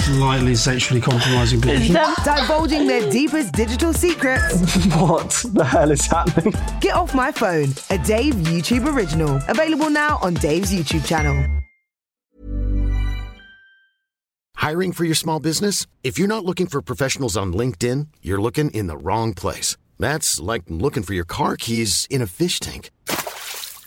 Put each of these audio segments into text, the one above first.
Slightly sexually compromising position. Divulging their deepest digital secrets. What the hell is happening? Get Off My Phone, a Dave YouTube original. Available now on Dave's YouTube channel. Hiring for your small business? If you're not looking for professionals on LinkedIn, you're looking in the wrong place. That's like looking for your car keys in a fish tank.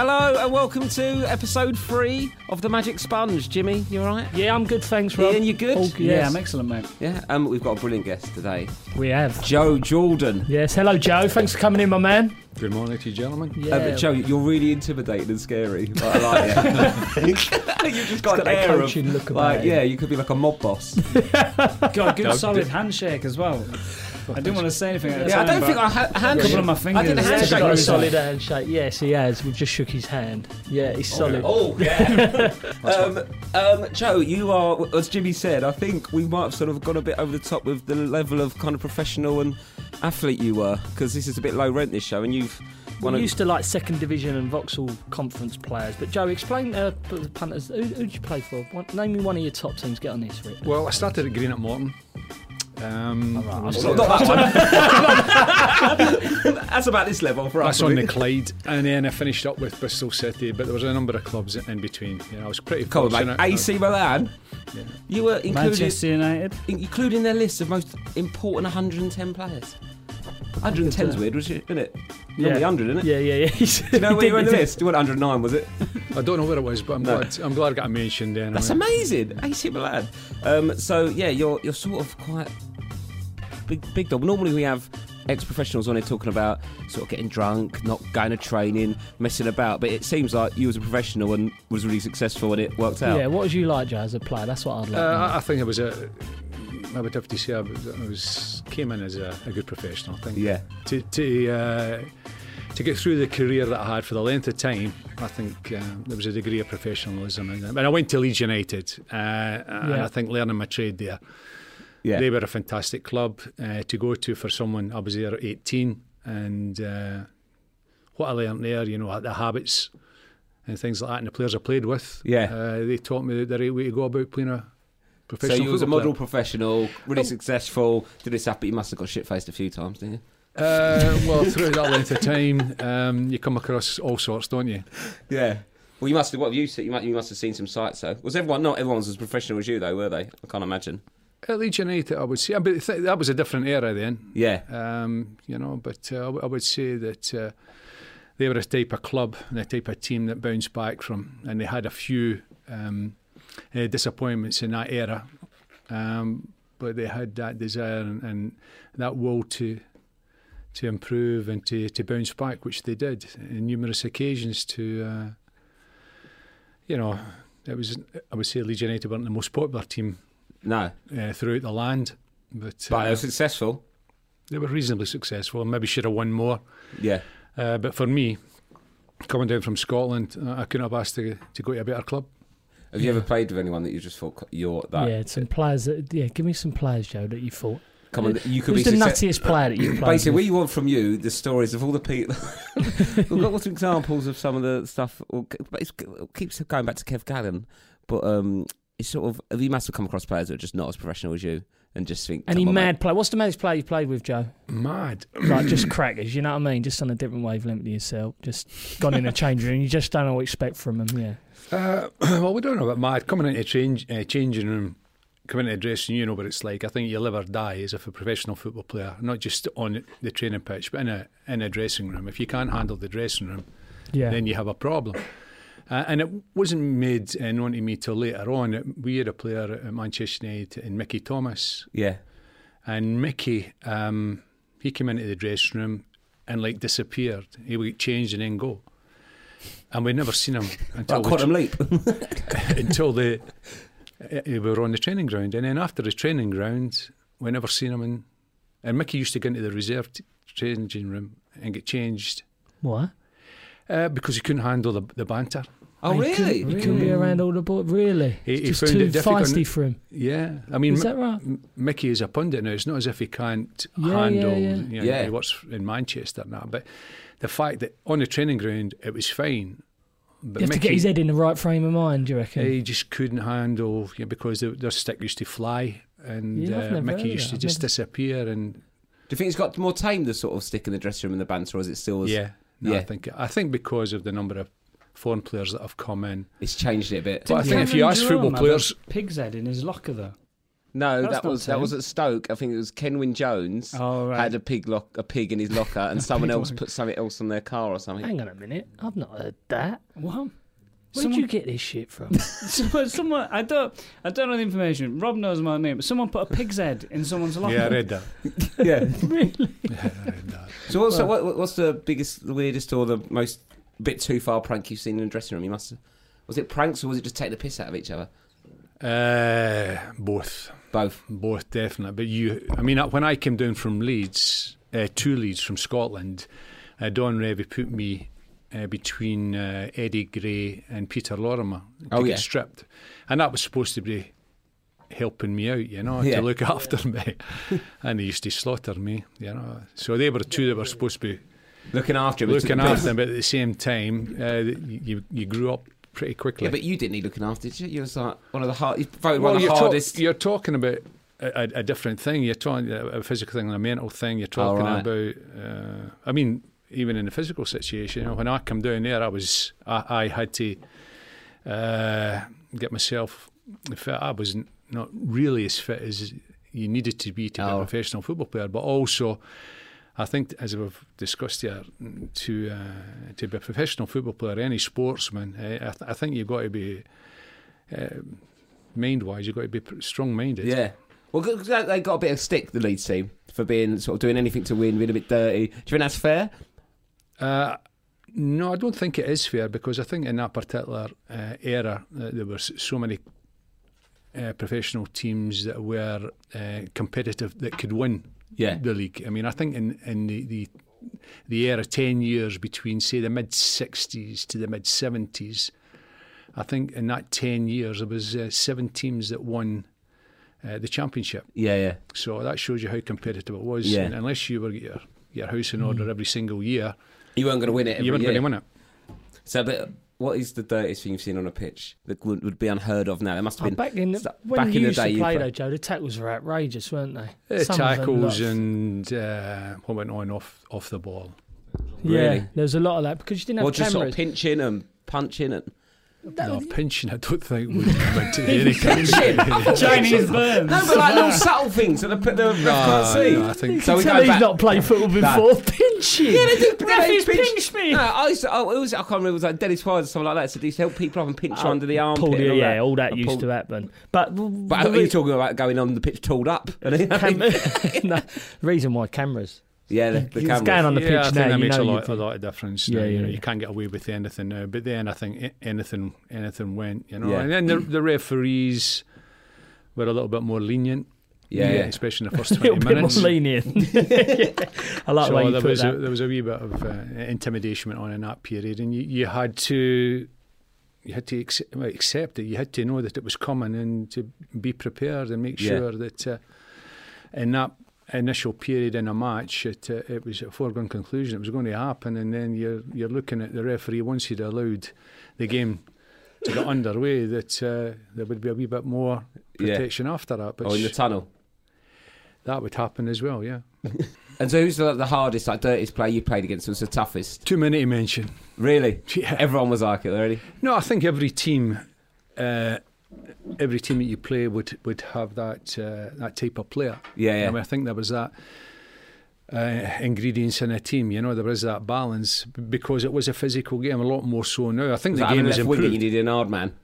Hello and welcome to episode three of the Magic Sponge. Jimmy, you all right? Yeah, I'm good, thanks, Rob. Ian, you good? All good. Yes. Yeah, I'm excellent, mate. Yeah. Um, we've got a brilliant guest today, We have. Joe Jordan. Yes, hello, Joe. Thanks for coming in, my man. Good morning to you, gentlemen. Yeah. Uh, but Joe, you're really intimidating and scary. But I like it. You've just got, got an that air of, coaching look about like, you. yeah, you could be like a mob boss. Got a good No, solid d- handshake as well. I didn't want to say anything at the yeah, I don't think I ha- a handshake. couple of my fingers. I fingers. didn't He has got a solid handshake. Yes, he has. We've just shook his hand. Yeah, he's solid. Oh yeah. um, um, Joe, you are, as Jimmy said. I think we might have sort of gone a bit over the top with the level of kind of professional and athlete you were, because this is a bit low rent this show, and you've. We're One of, used to like second division and Vauxhall conference players. But Joe, explain uh, the punters. Who, who'd you play for? One, name me one of your top teams. Get on this, Rick. Well, I started at Greenock Morton. Um, I'm was- sorry. Not that one. That's about this level for us. that's on the Clyde, and then I finished up with Bristol City. But there was a number of clubs in between. You know, I was pretty Come on, fortunate. mate. AC Milan. Yeah. You were included, Manchester United. in- including their list of most important 110 players. 110's weird, was it? Isn't it? Normally 100, isn't it? Yeah, yeah, yeah. Do you know where you were on the list? You were 109, was it? I don't know where it was, but I'm No. glad. I'm glad I got mentioned. Then That's amazing. AC Milan. Um, so yeah, you're you're sort of quite big big dog. Normally we have ex-professionals on here talking about sort of getting drunk, not going to training, messing about. But it seems like you was a professional and was really successful and it worked out. Yeah, what was you like, Joe, as a player? That's what I'd like. Uh, to know. I- I think it was a. I would have to say I was, came in as a, a good professional. I think. Yeah. To to uh, to get through the career that I had for the length of time, I think uh, there was a degree of professionalism in it. And I went to Leeds United, uh, and Yeah. I think learning my trade there. Yeah. They were a fantastic club uh, to go to for someone. I was there at 18, and uh, what I learned there, you know, the habits and things like that, and the players I played with. Yeah. uh, they taught me the right way to go about playing a So professional. you was a model professional, really successful. Did this happen? You must have got shit faced a few times, didn't you? Uh, well, through that length of time, um, you come across all sorts, don't you? Yeah. Well, you must have. What have you seen? You must, you must have seen some sights. though. was everyone? Not everyone was as professional as you, though, were they? I can't imagine. At Leeds United, I would say, but th- that was a different era then. Yeah. Um, you know, but uh, I w- I would say that uh, they were a type of club and a type of team that bounced back from, and they had a few um, uh, disappointments in that era, um, but they had that desire and, and that will to to improve and to, to bounce back, which they did in numerous occasions. To uh, you know, it was I would say Leeds United weren't the most popular team No, uh, throughout the land, but, but they uh, were successful. they were reasonably successful. and Maybe should have won more. Yeah. Uh, but for me, coming down from Scotland, uh, I couldn't have asked to, to go to a better club. Have you ever played with anyone that you just thought you're that? yeah, some players. That, yeah, give me some players, Joe, that you thought. Come on, you could Who's be the success- nuttiest player that you've played Basically, with? we want from you the stories of all the people. We've got some examples of some of the stuff. But it's- it keeps going back to Kev Gallen, but um, it's sort of have you must have come across players that are just not as professional as you, and just think. Any on, mad mate." player? What's the maddest player you've played with, Joe? Mad. Like just crackers, you know what I mean? Just on a different wavelength to yourself. Just gone in a change room. You just don't know what to expect from them. Yeah. Uh, well, we don't know about mad. Coming into a change, uh, changing room, coming into a dressing room, you know what it's like. I think you'll ever die as if a professional football player, not just on the training pitch, but in a in a dressing room. If you can't handle the dressing room, Yeah. then you have a problem. Uh, and it wasn't made uh, known to me till later on. It- We had a player at Manchester United, and Mickey Thomas, Yeah, and Mickey, um, he came into the dressing room and like disappeared. He would get changed and then go. And we'd never seen him until like we quantum leap. until the uh, we were on the training ground, and then after the training ground, we never seen him. In, and Mickey used to go into the reserve t- changing room and get changed What? uh, because he couldn't handle the, the banter. Oh, He couldn't- really? He couldn't be around all the boys. Really? He- he just found too it difficult- feisty for him. Yeah, I mean, Is that right? M- Mickey is a pundit now. It's not as if he can't Yeah, yeah, handle. yeah. You know, Yeah. He works in Manchester now, but the fact that on the training ground it was fine, but You have to get his head in the right frame of mind, do you reckon? he just couldn't handle you know, because the, their stick used to fly, and Yeah, uh, Mickey used that. to I've just never- disappear and Do you think he's got more time, the sort of stick in the dressing room and the banter, or is it still? As, yeah. No, I think I think because of the number of foreign players that have come in. it's changed it a bit. But I think if you ask Jerome football players, pig's head in his locker though. No, That's that not was that was at Stoke. I think it was Kenwyne Jones Oh right. had a pig lock, a pig in his locker, and someone else locker. put something else on their car or something. Hang on a minute. I've not heard that. what? Where Someone- did you get this shit from? Someone, someone, I don't, I don't know the information. Rob knows my name, but someone put a pig's head in someone's locker. yeah, I read that. Yeah. really? Yeah, I read that. So what's, what, what's the biggest, the weirdest, or the most bit too far prank you've seen in the dressing room? You must. Have, was it pranks or was it just take the piss out of each other? Uh, both. Both. Both definitely. But you, I mean, when I came down from Leeds, uh, to Leeds from Scotland, uh, Don Revie put me uh, between uh, Eddie Gray and Peter Lorimer to Oh, get yeah. stripped, and that was supposed to be helping me out, you know, Yeah. to look after me, and they used to slaughter me, you know. So they were the two that were supposed to be Looking after him. looking took the piss. after them, but at the same time, uh, you you grew up pretty quickly. Yeah, but you didn't need looking after, did you? You was like one of the hard. Voted well, one of the you're, talk- you're talking about a, a, a different thing. You're talking a physical thing and a mental thing. You're talking right. about. Uh, I mean, even in the physical situation, you know, when I come down there, I was I, I had to uh, get myself fit. I was not really as fit as you needed to be to be Oh. a professional football player, but also. I think, as we've discussed here, to uh, to be a professional football player, any sportsman, uh, I, th- I think you've got to be uh, mind-wise, you've got to be strong-minded. Yeah. Well, they they got a bit of stick, the Leeds team, for being sort of doing anything to win, being a bit dirty. Do you think that's fair? Uh, no, I don't think it is fair because I think in that particular uh, era uh, there were so many uh, professional teams that were uh, competitive that could win Yeah. the league. I mean, I think in in the the, the era ten years between say the mid '60s to the mid '70s, I think in that ten years there was uh, seven teams that won uh, the championship. Yeah, yeah. So that shows you how competitive it was. Yeah. And unless you were your your house in order every single year, You weren't going to win it. Every you weren't going to win it. So, but what is the dirtiest thing you've seen on a pitch that would, would be unheard of now? It must have Oh, been back in the, st- when back you in the used day. to play, play- though, Joe, the tackles were outrageous, weren't they? Uh, Some of them tackles lots. and uh, what went on off off the ball. yeah, Really? there was a lot of that because you didn't have Or just sort cameras. of pinching and punching and. No, pinching, I don't think would come into any kind Chinese burns. No, but like little subtle things that the, the ref can't see. no, I think So we Tell he's back- not played football before. Pinching. Yeah, they do. They he's pinch- pinched me. No, I used to, oh, it was, I can't remember. It was like Dennis Wise or something like that. So they used to help people up and pinch you under the armpit. Pulled and it, all yeah, that. all that I used pulled- to happen. But, But are you talking about going on the pitch tooled up? And Cam- no, reason why cameras. Yeah, the, the camera. going on the yeah, pitch I think now. that you makes know a lot, a lot of difference. Yeah, now, you, know, yeah. you can't get away with anything now. But then I think anything, anything went. You know, Yeah. and then the, the referees were a little bit more lenient. Yeah, yeah. especially in the first 20 a little twenty bit more minutes. lenient. I like so way you there put was that. a, there was a wee bit of uh, intimidation went on in that period, and you, you had to you had to accept, well, accept it. You had to know that it was coming and to be prepared and make Yeah. sure that uh, in that initial period in a match, it uh, it was a foregone conclusion it was going to happen, and then you're you're looking at the referee once he'd allowed the game to get underway that uh, there would be a wee bit more Yeah. protection after that. But Oh, in the tunnel. that would happen as well, yeah. And so, who's the, the hardest, like dirtiest player you played against? Was the toughest? Too many to mention. Really? Yeah. Everyone was like it already. No, I think every team, uh, every team that you play would would have that uh, that type of player. Yeah, yeah. I, mean, I think there was that uh, ingredients in a team. You know, there was that balance because it was a physical game. A lot more so now. I think the game is left you needed an hard man.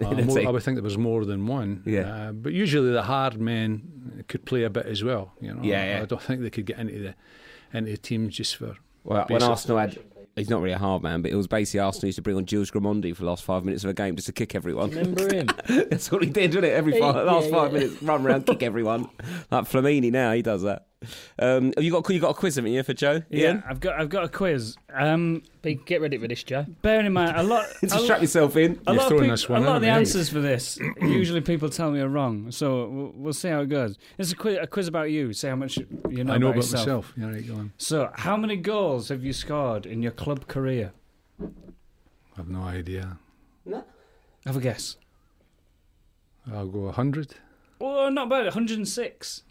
Uh, more- I would think there was more than one. Yeah. Uh, but usually the hard men could play a bit as well. You know. Yeah, yeah. I don't think they could get into the into the teams just for. Well, when Arsenal had, he's not really a hard man, but it was basically Arsenal used to bring on Jules Grimandi for the last five minutes of a game just to kick everyone. Remember him? That's what he did, didn't it? Every five, last yeah, five yeah. minutes, run around, kick everyone. Like Flamini now, he does that. Um, have you got you got a quiz haven't you for Joe? Yeah, I've got I've got a quiz. Um, Big, get ready for this, Joe. bearing in mind a lot. a Just lot- strap yourself in. A You're lot, of, throwing peop- this a one lot of the answers for this, usually people tell me are wrong. So we'll, we'll see how it goes. It's a quiz, a quiz about you. See how much you know I know about about yourself. myself. Yeah, right, go on. So, how many goals have you scored in your club career? I've no idea. No. Have a guess. I'll go hundred. Oh, not bad. 106.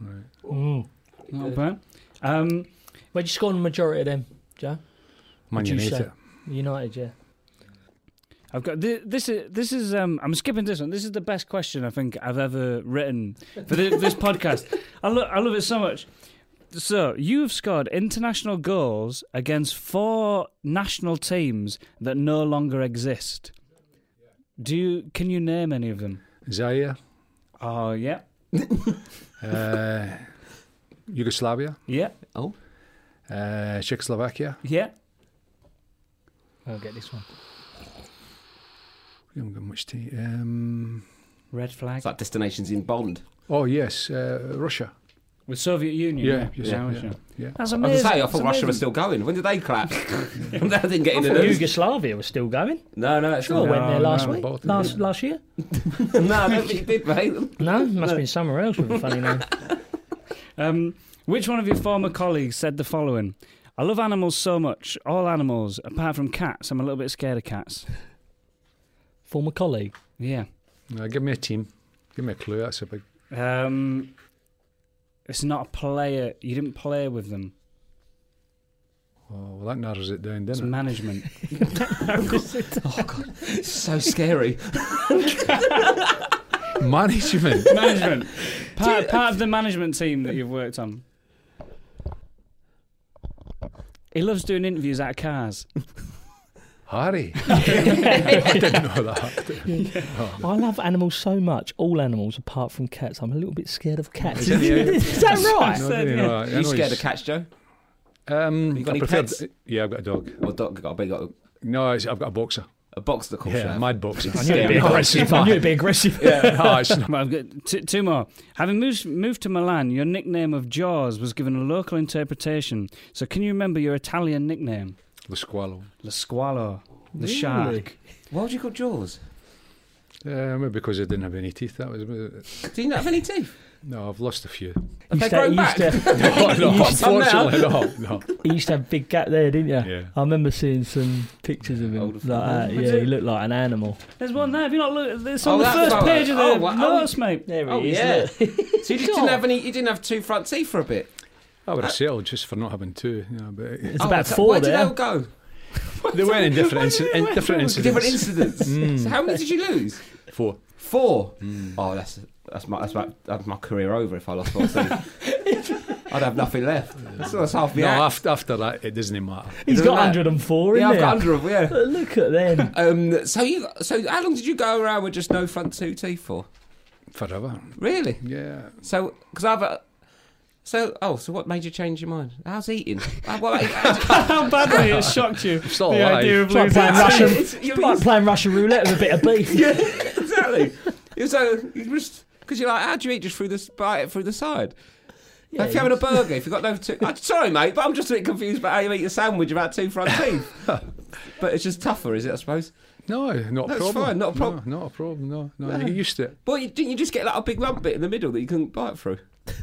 Mm. Not bad. Um, Where'd you score the majority of them, Joe? Man Would you United. say? United, yeah. I've got thi- this. Is this is um? I'm skipping this one. This is the best question I think I've ever written for thi- this podcast. I love I love it so much. So you've scored international goals against four national teams that no longer exist. Do you? Can you name any of them? Zaire, Oh yeah, uh, Yugoslavia, yeah, Oh, uh, Czechoslovakia. yeah. I'll get this one. We haven't got much tea. Um, Red flag it's like destinations in Bond. oh yes, uh, Russia. with Soviet Union. Yeah, yeah, yeah, Russia. yeah, yeah. That's I was amazing. going to say, I That's thought Russia was still going. When did they clap? they didn't get in the news. Yugoslavia was still going. No, no, that's Sure, not. went there last no, week, Baltic. last last year. no, I don't think it did, mate. No, must have been somewhere else with a funny name. Um, which one of your former colleagues said the following? I love animals so much, all animals, apart from cats. I'm a little bit scared of cats. Former colleague. Yeah. Uh, give me a team. Give me a clue. That's a big. Um, it's not a player. You didn't play with them. Oh, well, that narrows it down, It's doesn't it? management. Oh, God. It's so scary. Management. management. Part, part of the management team that you've worked on. He loves doing interviews out of cars. Harry. I didn't know that. I love animals so much, all animals apart from cats. I'm a little bit scared of cats. Is that- Is that right? No, I didn't know that. I You scared of cats, Joe? Um, You got I any prefer- pets? Yeah, I've got a dog. Or dog? Got a big, got a, No, I've got a boxer. A box that calls Yeah, you. mad boxer. I knew it'd be aggressive. I knew it'd be aggressive. yeah, no. Well, I've got two more. Having moved, moved to Milan, your nickname of Jaws was given a local interpretation. So, can you remember your Italian nickname? The Squalo. The Squalo, the Really? shark. Why would you call Jaws? Uh, maybe because I didn't have any teeth. That was. Do you not have any teeth? No, I've lost a few. Have they Used to- grown he back? used to- no, no, he used to- unfortunately, no, no. He used to have a big gap there, didn't you? Yeah. I remember seeing some pictures of him Older like that. Yeah, he looked like an animal. There's one there. Have you not looked? It's Oh, on the first photo. page of the Oh, wow. notes, mate. There Oh, is. yeah. look. So you just didn't have any. You didn't have two front teeth for a bit. I would have settled just for not having two. You know, but It's Oh, about so four Where did there. they all go? they went in different, inci- in different incidents. Different incidents. Mm. So how many did you lose? Four. Four. Oh, that's that's my that's my that's my career over if I lost four teeth. I'd have nothing left. That's, that's half the No, act. after, after that, it doesn't matter. He's Doesn't got 104, Yeah, isn't I've he? got under of yeah. Look at them. Um, so you so how long did you go around with just no front two teeth for? Forever. Really? Yeah. So because I've uh, So, oh, so what made you change your mind? How's eating? Uh, what, how- How badly it shocked you. Still the alive. idea of It's like losing playing. Russian, It's- it's you're- like playing Russian roulette with a bit of beef. yeah, exactly. So you just because you're like, how do you eat just through the bite it through the side? Yeah, if you're having a burger, if you've got no two, I'm sorry, mate, but I'm just a bit confused about how you eat a sandwich without two front teeth. but it's just tougher, is it? I suppose. No, not a That's problem. fine, not a prob- No, not a problem. No, no, No. you used to it. But you, didn't you just get like a big lump bit in the middle that you couldn't bite through?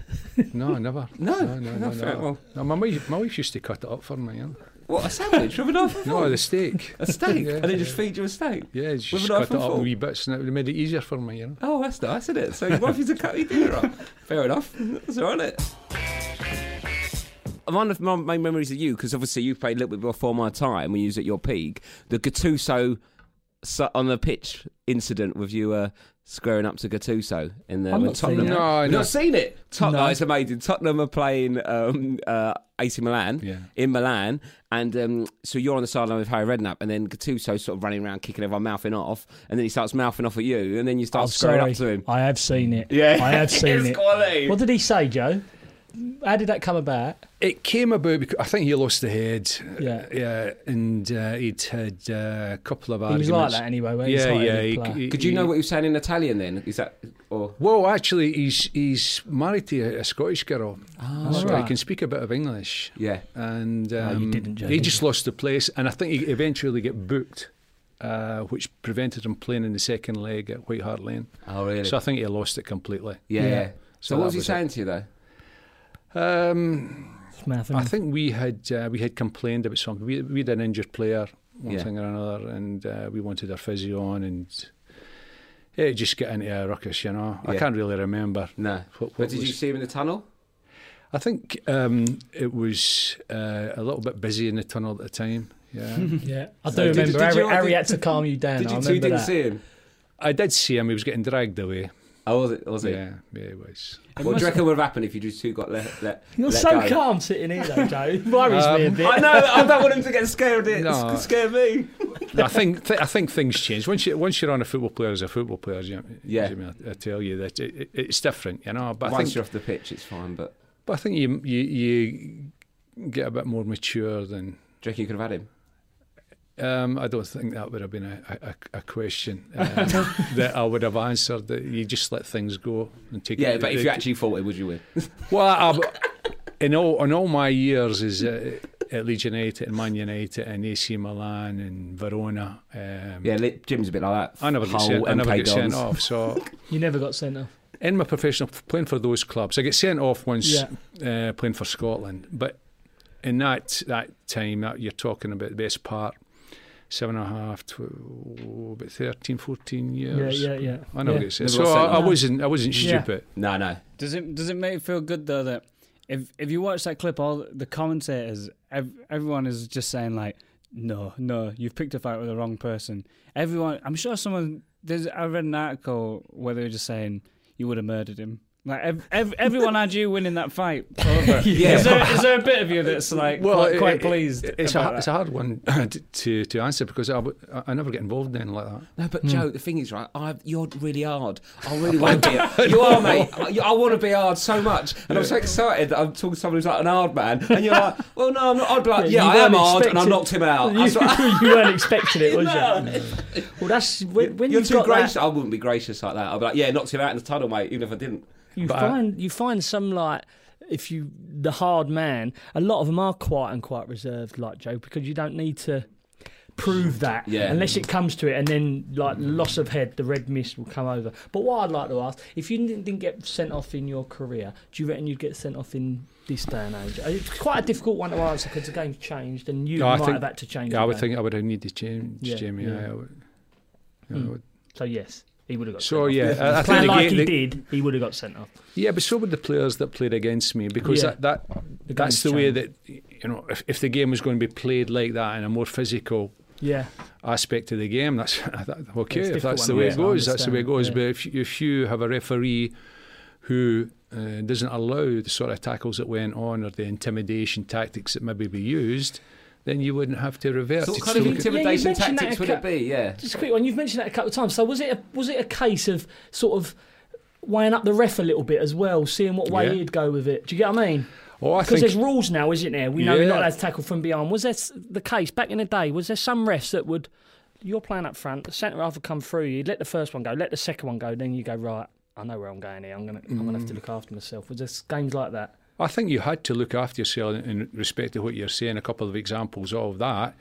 No, never. No, no, no, no. no, no. well- No, my wife, my wife used to cut it up for me. You know? What a sandwich with a knife and No, fork? the steak. a steak, Yeah, and they yeah. just feed you a steak. Yeah, With just a knife cut it and up in fork? wee bits, and it made it easier for me. You know. Oh, that's nice, isn't it? So your wife used to cut your dinner up. Fair enough. That's all right. It? One of my main memories of you, because obviously you played a little bit before my time when you was at your peak, the Gattuso su- on the pitch incident with you uh, squaring up to Gattuso in the I've when not seen Tottenham. it. No, You've not seen it? Tottenham, No. it's amazing. Tottenham are playing um, uh, AC Milan Yeah. in Milan, and um, so you're on the sideline with Harry Redknapp, and then Gattuso sort of running around, kicking everyone mouthing off, and then he starts mouthing off at you, and then you start Oh, squaring sorry. up to him. I have seen it. Yeah, I have seen it. quality. What did he say, Joe? How did that come about? It came about because I think he lost the head. Yeah. yeah, and uh, he'd had uh, a couple of He was like that anyway. When Yeah, yeah. He, he- he- Could you he- know what he was saying in Italian then? Is that or Well, actually, he's he's married to a, a Scottish girl, Ah, so right. he can speak a bit of English. yeah? And Oh, you um, didn't, Joe, he did just lost the place, and I think he eventually got booked, uh, which prevented him playing in the second leg at White Hart Lane. Oh really? So I think he lost it completely. yeah. Yeah. yeah. So, So what was he was it. saying to you though? Um, Mouth I think we had uh, we had complained about something. We we had an injured player, one Yeah. thing or another, and uh, we wanted our physio on, and it just get into a ruckus. You know, I can't really remember. No. What- But what did you see him in the tunnel? I think um, it was uh, a little bit busy in the tunnel at the time. Yeah, Yeah, I do So remember. did Harry, you- Harry did- had to calm you down. Did I you two remember didn't that. see him? I did see him. He was getting dragged away. Oh, was it? Was it? Yeah, yeah, it was. What do you reckon would have happened if you just two got let let? You're let so go? calm sitting here, though, Joe. It worries me a Um, bit. I know. I don't want him to get scared. It No. scare me. I think th- I think things change once you once you're on a football player as a football player. You, Yeah. I, I tell you that it, it, it's different, you know. But I Once think you're off the pitch, it's fine. But but I think you you you get a bit more mature than. do you reckon you could have had him? Um, I don't think that would have been a, a, a question uh, that I would have answered. That you just let things go and take. Yeah, it, but if it- you actually fought it, would you win? well, I, in all in all my years is uh, at Leeds United and Man United and AC Milan and Verona. Um, Yeah, Jim's a bit like that. I never get Hull, sent. I never MK get sent off. So You never got sent off. in my professional playing for those clubs, I get sent off once Yeah. uh, playing for Scotland. But in that that time, that you're talking about the best part, seven and a half to about 13, 14 years. Yeah, yeah, yeah. I know Yeah. get sent. Never So I, I wasn't. I wasn't Yeah. stupid. No, no. Does it does it make you feel good though that if if you watch that clip, all the commentators, ev- everyone is just saying like, no, no, you've picked a fight with the wrong person. Everyone, I'm sure someone. There's I read an article where they were just saying you would have murdered him. Like ev- ev- everyone had you winning that fight. Yeah. Is there, is there a bit of you that's like quite, quite it- pleased? It's a, about it's a hard one uh, to to answer because I never get involved in anything like that. No, but hmm. Joe, the thing is, right? I, you're really hard. I really want to be. You are, mate. I, I want to be hard so much, and I'm so excited that I'm talking to someone who's like an hard man. And you're like, well, no, I'm not. I'd be like, yeah, you I am hard, and I knocked him out. You, That's what- you weren't expecting it, was No. you? Well, that's when, when You're you've too got gracious. that, I wouldn't be gracious like that. I'd be like, yeah, knocked him out in the tunnel, mate, even if I didn't. You But find you find some like if you the hard man. A lot of them are quiet and quite reserved, like Joe, because you don't need to prove that Yeah. unless it comes to it, and then like loss of head, the red mist will come over. But what I'd like to ask, if you didn't, didn't get sent off in your career, do you reckon you'd get sent off in this day and age? It's quite a difficult one to answer because the game's changed, and you No, might think- have had to change. Yeah, I would game. think I would have needed to change, Yeah, Jamie. yeah. I would, I Hmm. would. So yes, he would have got. Off. yeah, I, I think like he the- did, he would have got sent off. Yeah, but so would the players that played against me because Yeah. that, that The that's the way that you know if, if the game was going to be played like that in a more physical Yeah, aspect of the game, that's that, okay. It's if that's the way yeah, it goes, that's the way it goes. yeah. But if if you have a referee who uh, doesn't allow the sort of tackles that went on or the intimidation tactics that maybe be used, then you wouldn't have to revert. So what kind of intimidation mentioned that tactics would cou- it be? Yeah. just a quick one. You've mentioned that a couple of times. So was it a, was it a case of sort of weighing up the ref a little bit as well, seeing what way Yeah. he'd go with it. Do you get what I mean? Oh, I Because think there's rules now, isn't there? We know we're not allowed to tackle from behind. Was that the case back in the day? Was there some refs that would, you're playing up front, the centre half would come through, you'd let the first one go, let the second one go, then you go, right, I know where I'm going here, I'm going to I'm gonna have Mm. to look after myself. Was there games like that? I think you had to look after yourself in respect to what you're saying. A couple of examples of that,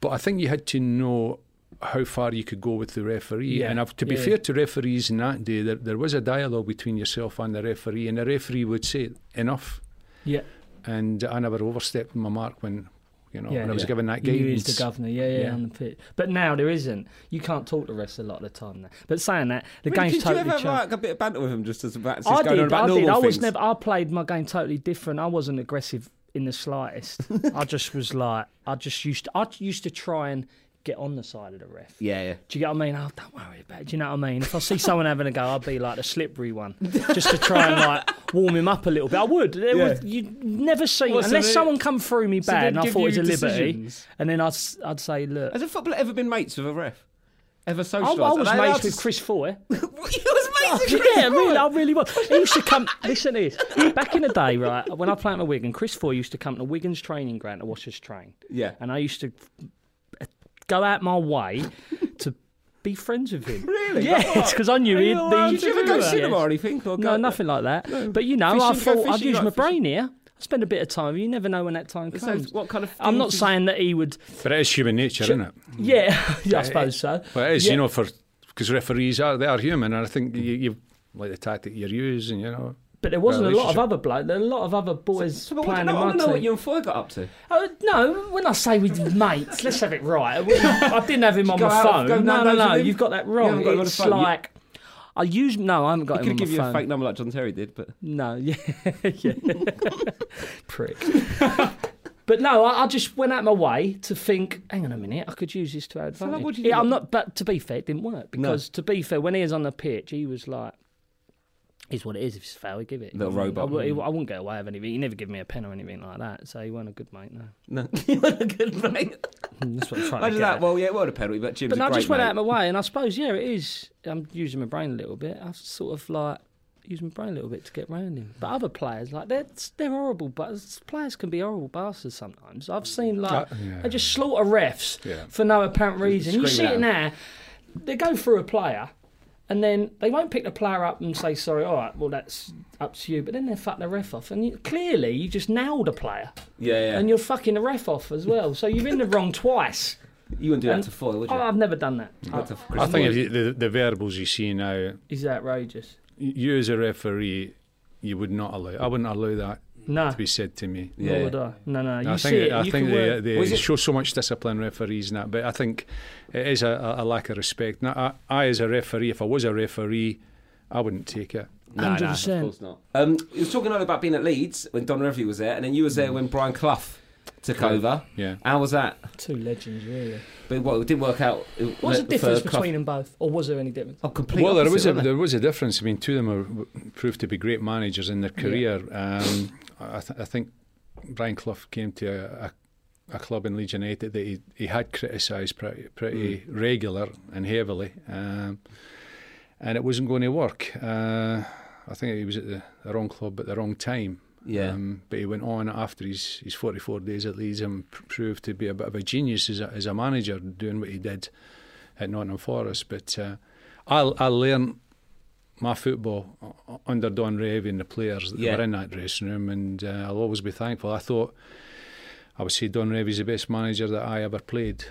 but I think you had to know how far you could go with the referee. Yeah, And I've, to be yeah. fair to referees in that day, there, there was a dialogue between yourself and the referee, and the referee would say enough. Yeah. And I never overstepped my mark when you know Yeah. when I was Yeah. given that You guidance. is the governor, yeah, yeah, Yeah. on the pitch. But now there isn't. You can't talk to refs a lot of the time now. But saying that, the Really, game's did totally you ever changed. like, a bit of banter with him just as about I going on did. about I did. I was things? never. I played my game totally different. I wasn't aggressive in the slightest. I just was like. I just used. To, I used to try and get on the side of the ref. Yeah, yeah. Do you get what I mean? Oh, don't worry about it. Do you know what I mean? If I see someone having a go, I'd be like the slippery one, just to try and like warm him up a little bit. I would. There Yeah. was, you'd never see Well, so unless they- someone come through me so bad they'd and I give thought it was you a liberty, decisions? and then I'd s- I'd say, look. Has a footballer ever been mates with a ref? Ever I, socialised? I Are was they allowed mates to with s- Chris Foy. you was mates oh, with Chris yeah, really, I really was. He used to come. listen to this. Back in the day, right, when I played at Wigan, Chris Foy used to come to Wigan's training ground to watch us train, Yeah. and I used to go out my way to be friends with him. Really? Yeah, because I knew Are he'd you be. Did you ever go Yeah. cinema or anything? Or No, go- nothing like that. But you know, I Fishing, go thought I'd fishing, use like my fishing? brain here. I spend a bit of time. You never know when that time So comes. what kind of? I'm not things- saying that he would. But it is human nature, isn't it? Yeah, yeah I suppose so. Well, it is, Yeah. you know, for because referees are they are human, and I think you, you like the tactic you're using, you know. But there wasn't a lot of other bloke. There were a lot of other boys So, what, playing no, in I my want to know what you and Foy got up to. Oh, no, when I say with mates, let's have it right. I didn't have him on my phone. go no, no, no, you've got that wrong. haven't got him on the it's phone. You- like I use no, I haven't got He could give you phone. a fake number like John Terry did, but No, yeah, yeah, prick. But no, I, I just went out my way to think. Hang on a minute, I could use this to our like, advantage. do you yeah? I'm not. But to be fair, it didn't work because to be fair, when he was on the pitch, he was like, "Is what it is. If it's foul, we give it." Little robot. I, wou- I wouldn't get away with anything. He never give me a pen or anything like that. So he wasn't a good mate. No, no, you weren't a good mate. that's what I'm trying to Imagine get. that. at. Well, yeah, it was a penalty, but Jim's But a no, I great just went mate. out of my way, and I suppose yeah, it is. I'm using my brain a little bit. I sort of like use my brain a little bit to get round him. But other players, like they're they're horrible, but players can be horrible bastards sometimes. I've seen like Uh, yeah. they just slaughter refs Yeah. for no apparent reason. You see it it 'em. now. They go through a player. And then they won't pick the player up and say sorry. All right, well that's up to you. But then they fuck the ref off, and you, clearly you just nailed a player, Yeah, yeah. and you're fucking the ref off as well. So you're in the wrong twice. you wouldn't do that to Foy, would you? Oh, I've never done that. Not to I think if you, the the verbals you see now, Is outrageous? you as a referee, you would not allow. I wouldn't allow that No, to be said to me. nor Yeah. would I. No, no. You I see think it. I you think can they, they show so much discipline referees and that, but I think it is a, a lack of respect. Now, I, I, as a referee, if I was a referee, I wouldn't take it. No, no, of 100%. course not. Um, you was talking earlier about being at Leeds when Don Revie was there, and then you was there when Brian Clough took over. Yeah. How was that? Two legends, really. But well, it didn't work out. It- What's the difference Clough. between them both, or was there any difference? Oh, completely. Well, there was a there was a difference. I mean, two of them are, proved to be great managers in their career. Um, I, th- I think Brian Clough came to a, a, a club in Leeds United that he, he had criticised pretty pretty regular and heavily, um, and it wasn't going to work. Uh, I think he was at the, the wrong club at the wrong time. Yeah. Um, but he went on after his, his 44 days at Leeds and proved to be a bit of a genius as a, as a manager, doing what he did at Nottingham Forest. But uh, I, I learned my football under Don Revie and the players that Yeah. were in that dressing room, and uh, I'll always be thankful. I thought I would say Don Revie's the best manager that I ever played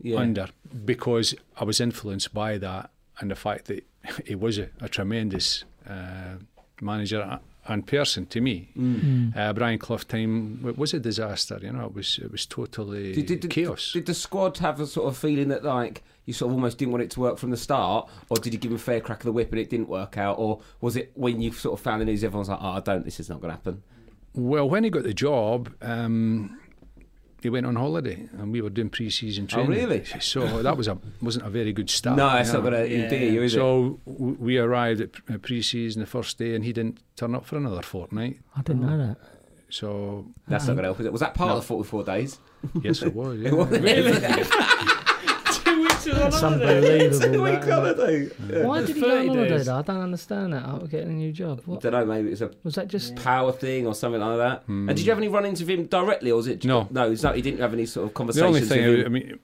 Yeah. under because I was influenced by that and the fact that he was a, a tremendous uh, manager and person to me. Mm. Uh, Brian Clough time w- was a disaster. You know, it was it was totally Did, did, did, chaos. Did the squad have a sort of feeling that like you sort of almost didn't want it to work from the start, or did you give him a fair crack of the whip and it didn't work out, or was it when you sort of found the news, everyone's like, "Oh, I don't. This is not going to happen." Well, when he got the job, um, he went on holiday, and we were doing pre-season Oh, training. really? So that was a wasn't a very good start. no, it's not know. going to endear you, is it? So w- we arrived at pre- uh, pre-season the first day, and he didn't turn up for another fortnight. I didn't know oh. that. So That's not going to help. Was that part No. of the forty-four days? yes, it was. Yeah. It was. Two weeks It's unbelievable. we that, gotta isn't do. it? Why did he go on 30 holiday? days. though? I don't understand that. I'm getting a new job. What don't know. Maybe it's a was that? Just power thing or something like that. And did you have any run-ins with him directly, or was it? No. no. It's not, he didn't have any sort of The conversations. only thing, with I, him. I mean,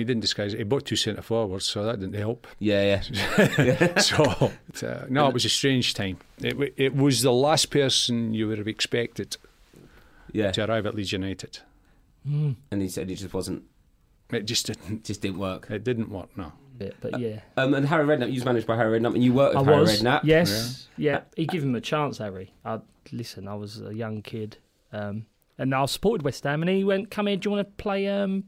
he didn't disguise it. He bought two centre forwards, so that didn't help. yeah, yeah. so uh, no, it was a strange time. It, w- it was the last person you would have expected Yeah. to arrive at Leeds United. And he said it just wasn't, It just didn't. just didn't work. It didn't work. No. bit, but yeah. Um, and Harry Redknapp, you was managed by Harry Redknapp, and you worked I with Harry was. Redknapp. Yes. Yeah. He gave him a chance, Harry. I listen. I was a young kid, um, and I supported West Ham, and he went, "Come here. Do you want to play um,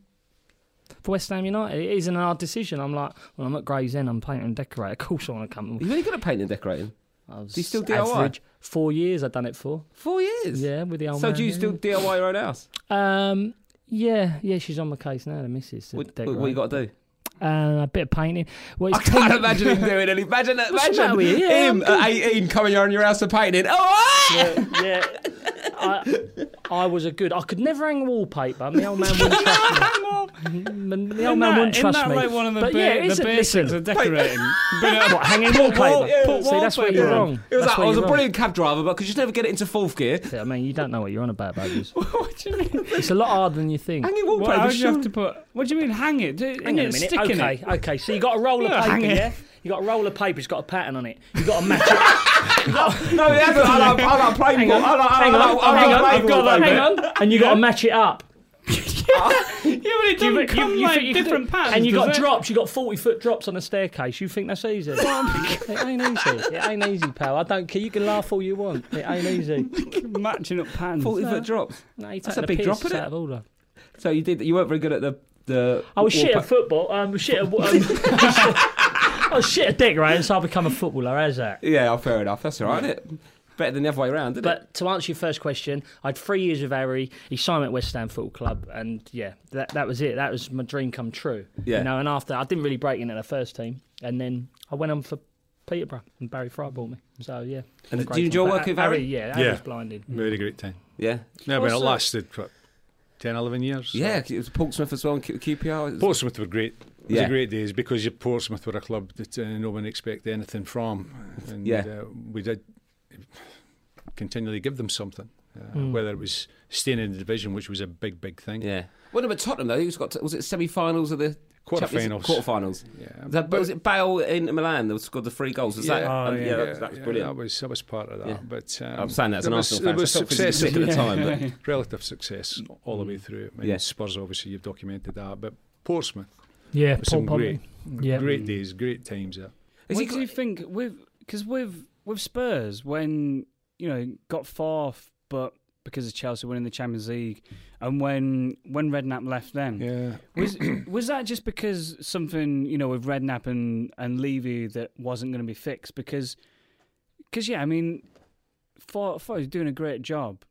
for West Ham United?" It isn't a hard decision. I'm like, "Well, I'm at Gray's Gravesend. I'm painting and decorating. Of course, I want to come." You really good at painting and decorating. I was Do you still DIY? average. Four years. I've done it for. Four years. Yeah, with the old So man, do you yeah. still DIY your own house? Um, yeah, yeah. She's on my case now. The missus. to What, what, decorate. what you got to do? Uh, a bit of painting. Well, I it's can't ten- imagine him doing any. Imagine, What's the matter imagine with you? Yeah, him I'm at 18 coming around your house and painting. Oh, ah! yeah. I, I was a good. I could never hang wallpaper. My old man wouldn't trust me. My, my old man Isn't that- wouldn't isn't trust that me. like one of the, but ba- yeah, the it's a, basics listen, of decorating? what hanging wallpaper? wall- yeah, put See, that's where you're wrong. It was That's like, I was a wrong. brilliant cab driver, but could just never get it into fourth gear. Yeah, I mean, you don't know what you're on about, Budgies. what do you mean? It's a lot harder than you think. Hanging What, wallpaper. how do you have to put? What do you mean hang it? Do, Hang isn't on a it minute. Okay, okay. So you got a roll of paper, it. yeah? You got a roll of paper. It's got a pattern on it. You got to match it. No, it hasn't. I like, I like plain Hang ball. on, I like, I hang like, on, I like hang on. plain I've got that. Hang on, and you got to match it up. Yeah, but it doesn't come you like think you could- different patterns. And you got it? drops. You got forty foot drops on a staircase. You think that's easy? it ain't easy. It ain't easy, pal. I don't care. You can laugh all you want. It ain't easy. matching up patterns. 40 foot drops. No, you that's a big drop, isn't it? out of order. So you did. You weren't very good at the the. I was shit wallpa- at football. Um, shit at. Um, I was shit at decorating, so I'll become a footballer. How's that? Yeah, fair enough. That's all right. Isn't it? Better than the other way around, isn't it? But to answer your first question, I had three years with Harry. He signed me at West Ham Football Club, and yeah, that that was it. That was my dream come true. Yeah. You know, and after I didn't really break in at the first team, and then I went on for Peterborough, and Barry Fry bought me. So yeah. And Great do you enjoy time. Working with Harry? Yeah, Harry Yeah. was blinding. Very great time. Yeah. No, but it lasted what, 10, 11 years. so- Yeah, it was Portsmouth as well, and QPR. Portsmouth were great. It was Yeah. a great days because you Portsmouth were a club that uh, no one expected anything from, and Yeah. uh, we did continually give them something. Uh, Mm. Whether it was staying in the division, which was a big, big thing. Yeah. What about Tottenham though? Who's got? To, was it semi-finals of the Quarter-finals. Quarter-finals. Yeah, That, was it Bale in Milan that scored the three goals? Was that? Yeah. Oh, um, yeah. yeah, that, was- that was yeah, brilliant. That was that was part of that. Yeah. But um, I'm saying that as an there was, Arsenal there fan. was so I success, at the time, but relative success all the way through. I mean, Yeah. Spurs obviously you've documented that, but Portsmouth, Yeah, with some great, Yeah. great days, great times there. Is what he do you think with because with with Spurs when you know got fourth, but because of Chelsea winning the Champions League, and when when Redknapp left, then Yeah, was was that just because something you know with Redknapp and and Levy that wasn't going to be fixed? Because because yeah, I mean, for for he's doing a great job,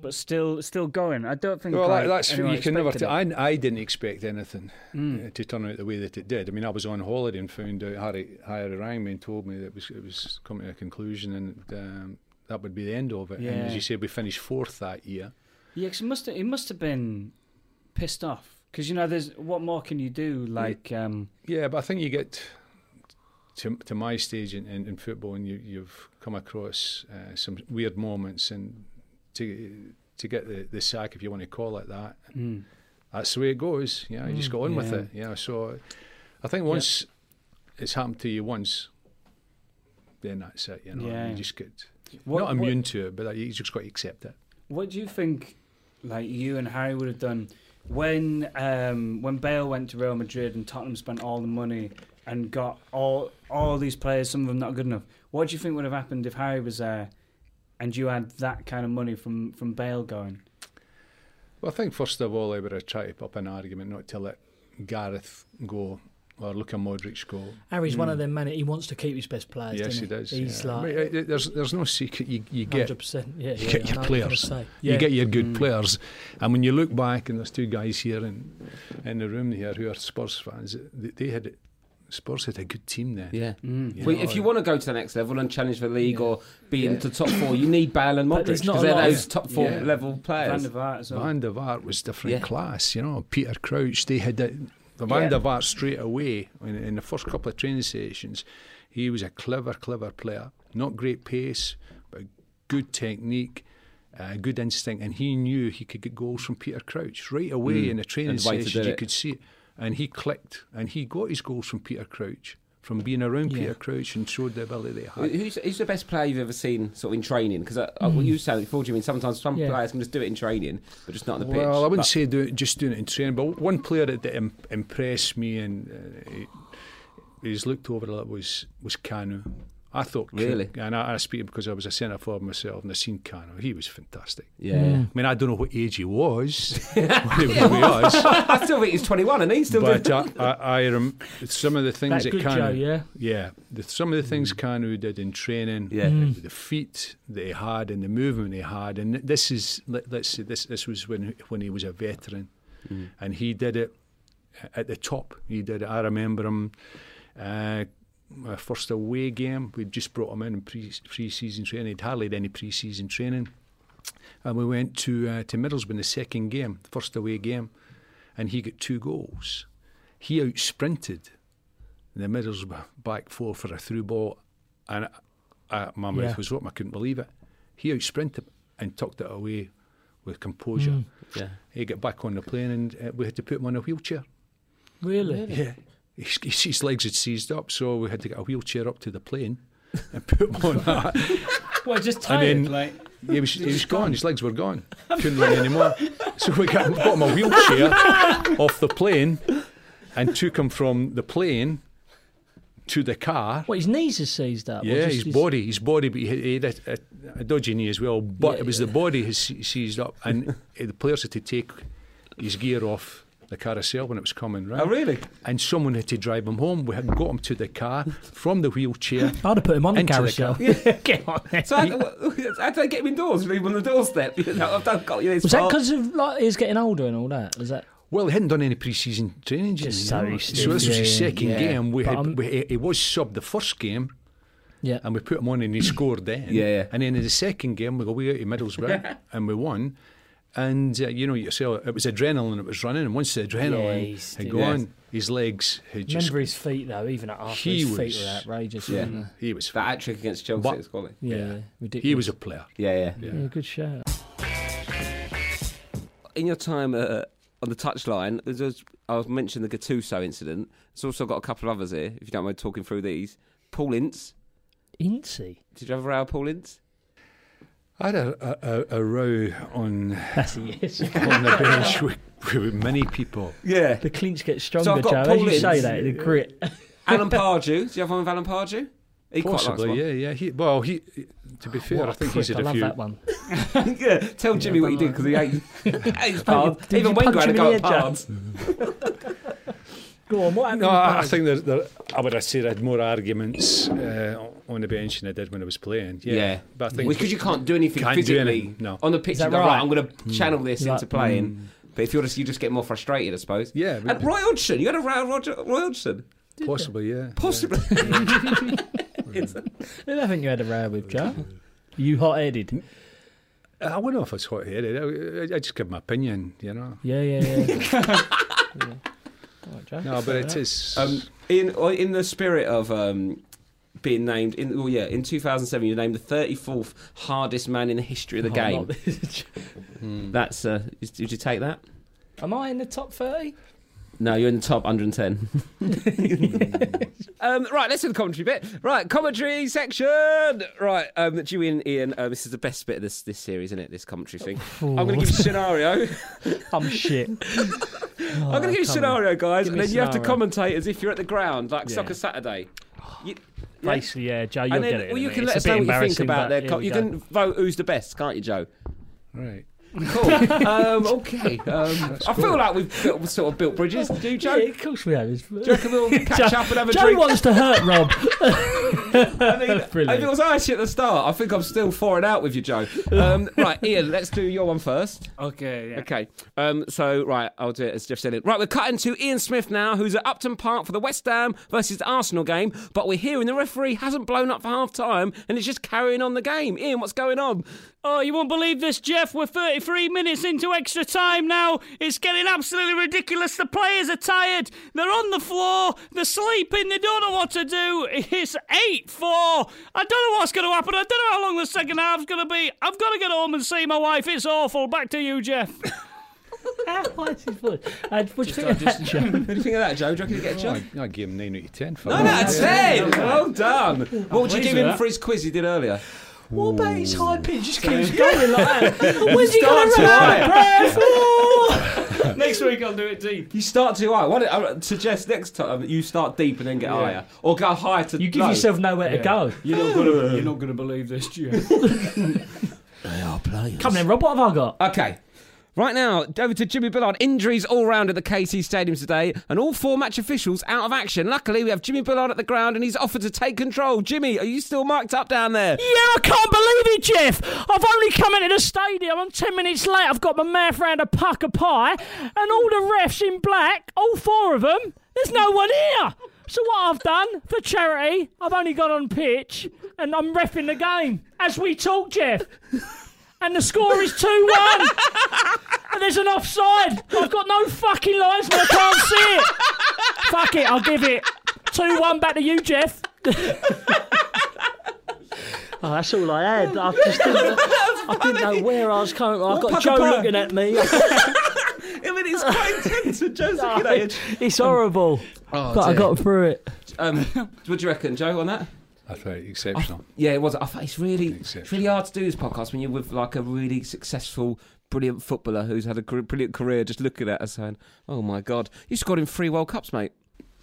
but still still going. I don't think. well, like, that's you can never. T-. I I didn't expect anything Mm. to turn out the way that it did. I mean, I was on holiday and found out Harry Harry rang me and told me that it was it was coming to a conclusion and um, that would be the end of it. And as you said, we finished fourth that year. Yeah, 'cause it must have, it must have been pissed off because you know there's what more can you do like um Yeah, but I think you get to to my stage in, in, in football, and you you've come across uh, some weird moments, and to to get the, the sack, if you want to call it that, mm, that's the way it goes. Yeah, you just go on with it. Yeah, so I think once it's happened to you once, then that's it. You know, Yeah. you just get What- not what- immune to it, but you just got to accept it. What do you think, like you and Harry would have done when um, when Bale went to Real Madrid and Tottenham spent all the money and got all all these players, some of them not good enough? What do you think would have happened if Harry was there and you had that kind of money from from Bale going? Well, I think first of all, I would have tried to put up an argument not to let Gareth go or Luka Modric go. Harry's one of them men. He wants to keep his best players. Yes, doesn't he does. He's yeah. like But, uh, there's there's no secret. You you get hundred percent. Yeah, you yeah, get your know what you're gonna players. say. You get your good Mm. players, and when you look back, and there's two guys here in in the room here who are Spurs fans. They, they had Spurs had a good team then. Yeah. Mm. You Well, know, if you want to go to the next level and challenge the league Yeah. or be Yeah. into top four, you need Bale and But Modric not because a they're lot those top four Yeah. level Van players. der Vaart as well. Van der Vaart was different Yeah. class. You know, Peter Crouch. They had a, the Van der Vaart straight away in, in the first couple of training sessions, he was a clever, clever player. Not great pace, but good technique, uh, good instinct, and he knew he could get goals from Peter Crouch right away Mm. in the training And the way to sessions. You it. could see it, and he clicked, and he got his goals from Peter Crouch. From being around Yeah. Peter Crouch and showed the ability they had. Who's, who's the best player you've ever seen sort of in training? Because uh, uh, what you said before, Jimmy, sometimes some Yeah. players can just do it in training, but just not on the pitch. Well, I wouldn't But- say do it, just doing it in training, but one player that, that im- impressed me and uh, he- he's looked over a lot was was Kanu. I thought, Really? and I, I speak because I was a centre forward myself, and I seen Kanu. He was fantastic. Yeah. I mean, I don't know what age he was he was I still think he's 21 and he's still but doing uh, I, I rem- some of the things That that, good Kanu, Joe, yeah. yeah, the, some of the things Kanu did in training, Yeah. uh, the feet that he had and the movement he had, and this is let, let's say this this was when when he was a veteran, and he did it at the top. He did it. I remember him. Uh, my first away game, We'd just brought him in in pre pre-season training. He'd hardly had any pre-season training, and we went to uh, to Middlesbrough in the second game, the first away game, and he got two goals. He out sprinted the Middlesbrough back four for a through ball, and uh, my mouth Yeah. was open. I couldn't believe it. He out sprinted and tucked it away with composure. Mm. Yeah. He got back on the plane, and uh, we had to put him on a wheelchair. Really? Yeah. His, his his legs had seized up, so we had to get a wheelchair up to the plane and put him on that. Well, just And tired, then- like. He was, he was gone. His legs were gone. Couldn't run anymore. So we got, got him a wheelchair off the plane and took him from the plane to the car. Well, his knees are seized up? Yeah, just his body, his body, but he had, a, a, a dodgy knee as well. But Yeah, it was yeah. the body has seized up, and the players had to take his gear off the carousel when it was coming round. Oh, really? And someone had to drive him home. We had got him to the car from the wheelchair. I'd have put him on the Into the carousel. car. Get on there. So how, how do they get him indoors? Leave him on the doorstep? You know, I've done, got you this Was that because of like he's getting older and all that? Was that? Well, he hadn't done any pre-season training, Just so so this was his second yeah. game. We But had, we, he- he was subbed the first game, Yeah. and we put him on and he scored then. Yeah, yeah. And then in the second game, we go way out to Middlesbrough and we won. And uh, you know yourself, it was adrenaline. It was running, and once the adrenaline he's had still- gone, his legs had just. Remember his feet though. Even at after He his feet was- were outrageous. Yeah. weren't He was. That hat trick against Chelsea But- is quality. they? Yeah, Yeah. ridiculous. He was a player. Yeah, yeah. yeah, good shout. In your time uh, on the touchline, there's, there's, I was mentioning the Gattuso incident. It's also got a couple of others here, if you don't mind talking through these. Paul Ince. Incy. Did you ever have a row Paul Ince? I had a, a, a, a row on That's yes. on the bench with, with many people. Yeah. the clinch gets So stronger, I've got Joe. As Paul you say that, the grit. Alan Pardew. Do you have one with Alan Pardew? He quite likes Possibly, one. yeah, yeah. He, well, he. To be fair, What I a think he's prick, had I a love few. that one. yeah. Tell Jimmy what you did because he hates, hates Pard. Even you Wenger punch had a go at Pards. Go on, what? No, I, I think that there, I would have said I had more arguments uh, on the bench than I did when I was playing. Yeah, Yeah. but I think Because you can't do anything Can't do physically anything, no. on the pitch. Is that right? right, I'm going to channel this You're into like, playing. But if you're just, you just get more frustrated, I suppose. Yeah, but- And Roy Hodgson, you had a row with Roger, Roy Hodgson? possibly, yeah. Possibly. Who haven't you had a row with, Joe? You hot-headed. I don't know if it's hot headed. I, I, I just give my opinion, you know. Yeah, yeah, yeah. Yeah. All right, Joe. No, but Fair it enough. is. um, in in the spirit of um, being named, in well, yeah, in 2007, you were named the 34th hardest man in the history of the Oh, game. not this. That's uh, did you take that? Am I in the top 30? No, you're in the top 110. um, right, let's do the commentary bit. Right, commentary section. Right, um, Dewey and Ian, uh, this is the best bit of this this series, isn't it? This commentary thing. I'm going to give you a scenario. I'm shit. I'm going to give you a scenario, guys, Give and me a then you have to scenario. commentate as if you're at the ground, like Yeah. Soccer Saturday. You, yeah? Basically, yeah, Joe, you'll and then, get it. well, you can minute. let It's us know what you think about but their. Co- you go. can vote who's the best, can't you, Joe? right. Cool. um, okay. Um, I feel like we've built, sort of built bridges. Do you, Joe? Yeah, of course we have. Do you reckon we'll catch Joe- up and have a Joe drink? wants to hurt Rob. I mean, if it was icy at the start, I think I'm still four and out with you, Joe. Um, right, Ian, let's do your one first. Okay, yeah. Okay. Um, so, right, I'll do it as Jeff said it. Right, we're cutting to Ian Smith now, who's at Upton Park for the West Ham versus Arsenal game. But we're hearing the referee hasn't blown up for half time and it's just carrying on the game. Ian, what's going on? Oh, you won't believe this, Jeff. We're 33 minutes into extra time now. It's getting absolutely ridiculous. The players are tired. They're on the floor. They're sleeping. They don't know what to do. It's 8 4. I don't know what's going to happen. I don't know how long the second half's going to be. I've got to get home and see my wife. It's awful. Back to you, Jeff. How is his voice? Uh, what do you think of that, Joe? What do you think of that, Joe? Do you reckon you get a job? I, I gave him 9 out of 10 for Nine that. out of ten. Well done. What would you give him that. for his quiz he did earlier? What about his high pitch? Just keeps going like that. When's he going to too run out of breath? Next week I'll do it deep. You start too high. Why don't I suggest next time you start deep and then get higher, or go higher to You give low. yourself nowhere to go. You're not gonna, you're not gonna believe this, Jeff. Come then, Rob. What have I got? Okay. Right now, over to Jimmy Bullard. Injuries all round at the KC Stadium today, and all four match officials out of action. Luckily, we have Jimmy Bullard at the ground, and he's offered to take control. Jimmy, are you still marked up down there? Yeah, I can't believe it, Jeff. I've only come into the stadium. I'm 10 minutes late. I've got my mouth round a puck of pie, and all the refs in black, all four of them, there's no one here. So, what I've done for charity, I've only got on pitch, and I'm refing the game as we talk, Jeff. And the score is 2 1. and there's an offside. I've got no fucking linesman. I can't see it. Fuck it, I'll give it 2 1 back to you, Jeff. Oh, that's all I had. I just didn't, I didn't know where I was coming. I've got Joe looking at me. I mean, it's quite intense with Joseph United. it's horrible. Oh, but I dear. got through it. Um, what do you reckon, Joe, on that? I thought exceptional. Yeah, it was. I thought it's really, it's really hard to do this podcast when you're with like a really successful, brilliant footballer who's had a gr- brilliant career. Just looking at us saying, "Oh my God, you scored in three World Cups, mate."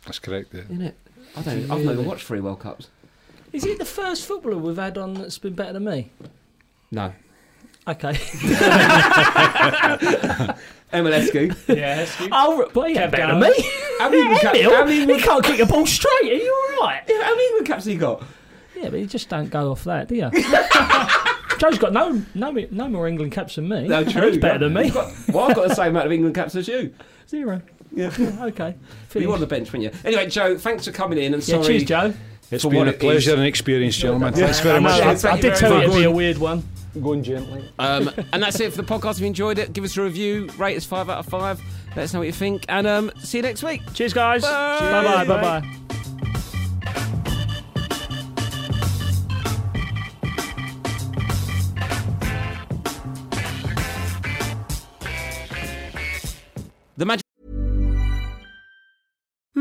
That's correct. Yeah. Isn't it? I don't. I've never watched three World Cups. Is he the first footballer we've had on that's been better than me? No. Okay. Emelescu. Yeah, oh, but he had better than Gallagher. me. How many England caps? Emil, How many he England can't kick a ball straight. Are you all right? Yeah, How many England caps have you got? Yeah, but you just don't go off that, do you? Joe's got no no no more England caps than me. No, true. He's better than me. You've got- well, I've got the same amount of England caps as you. Zero. Yeah. Okay. You were on the bench, weren't you? Anyway, Joe, thanks for coming in. And Yeah, sorry. cheers, Joe. It's For been a pleasure is. and experience, gentlemen. Thanks very much. I, Thank I did tell you much. it'd be a weird one. Going gently. Um, and that's it for the podcast. If you enjoyed it, give us a review, rate us five out of five. Let us know what you think, and um, see you next week. Cheers, guys. Bye. Bye bye. Bye bye.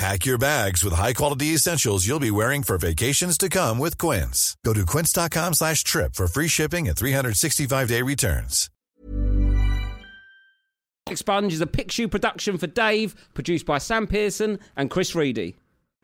Pack your bags with high-quality essentials you'll be wearing for vacations to come with Quince. Go to quince.com slash trip for free shipping and 365-day returns. Sponge is a Pixiu production for Dave, produced by Sam Pearson and Chris Reidy.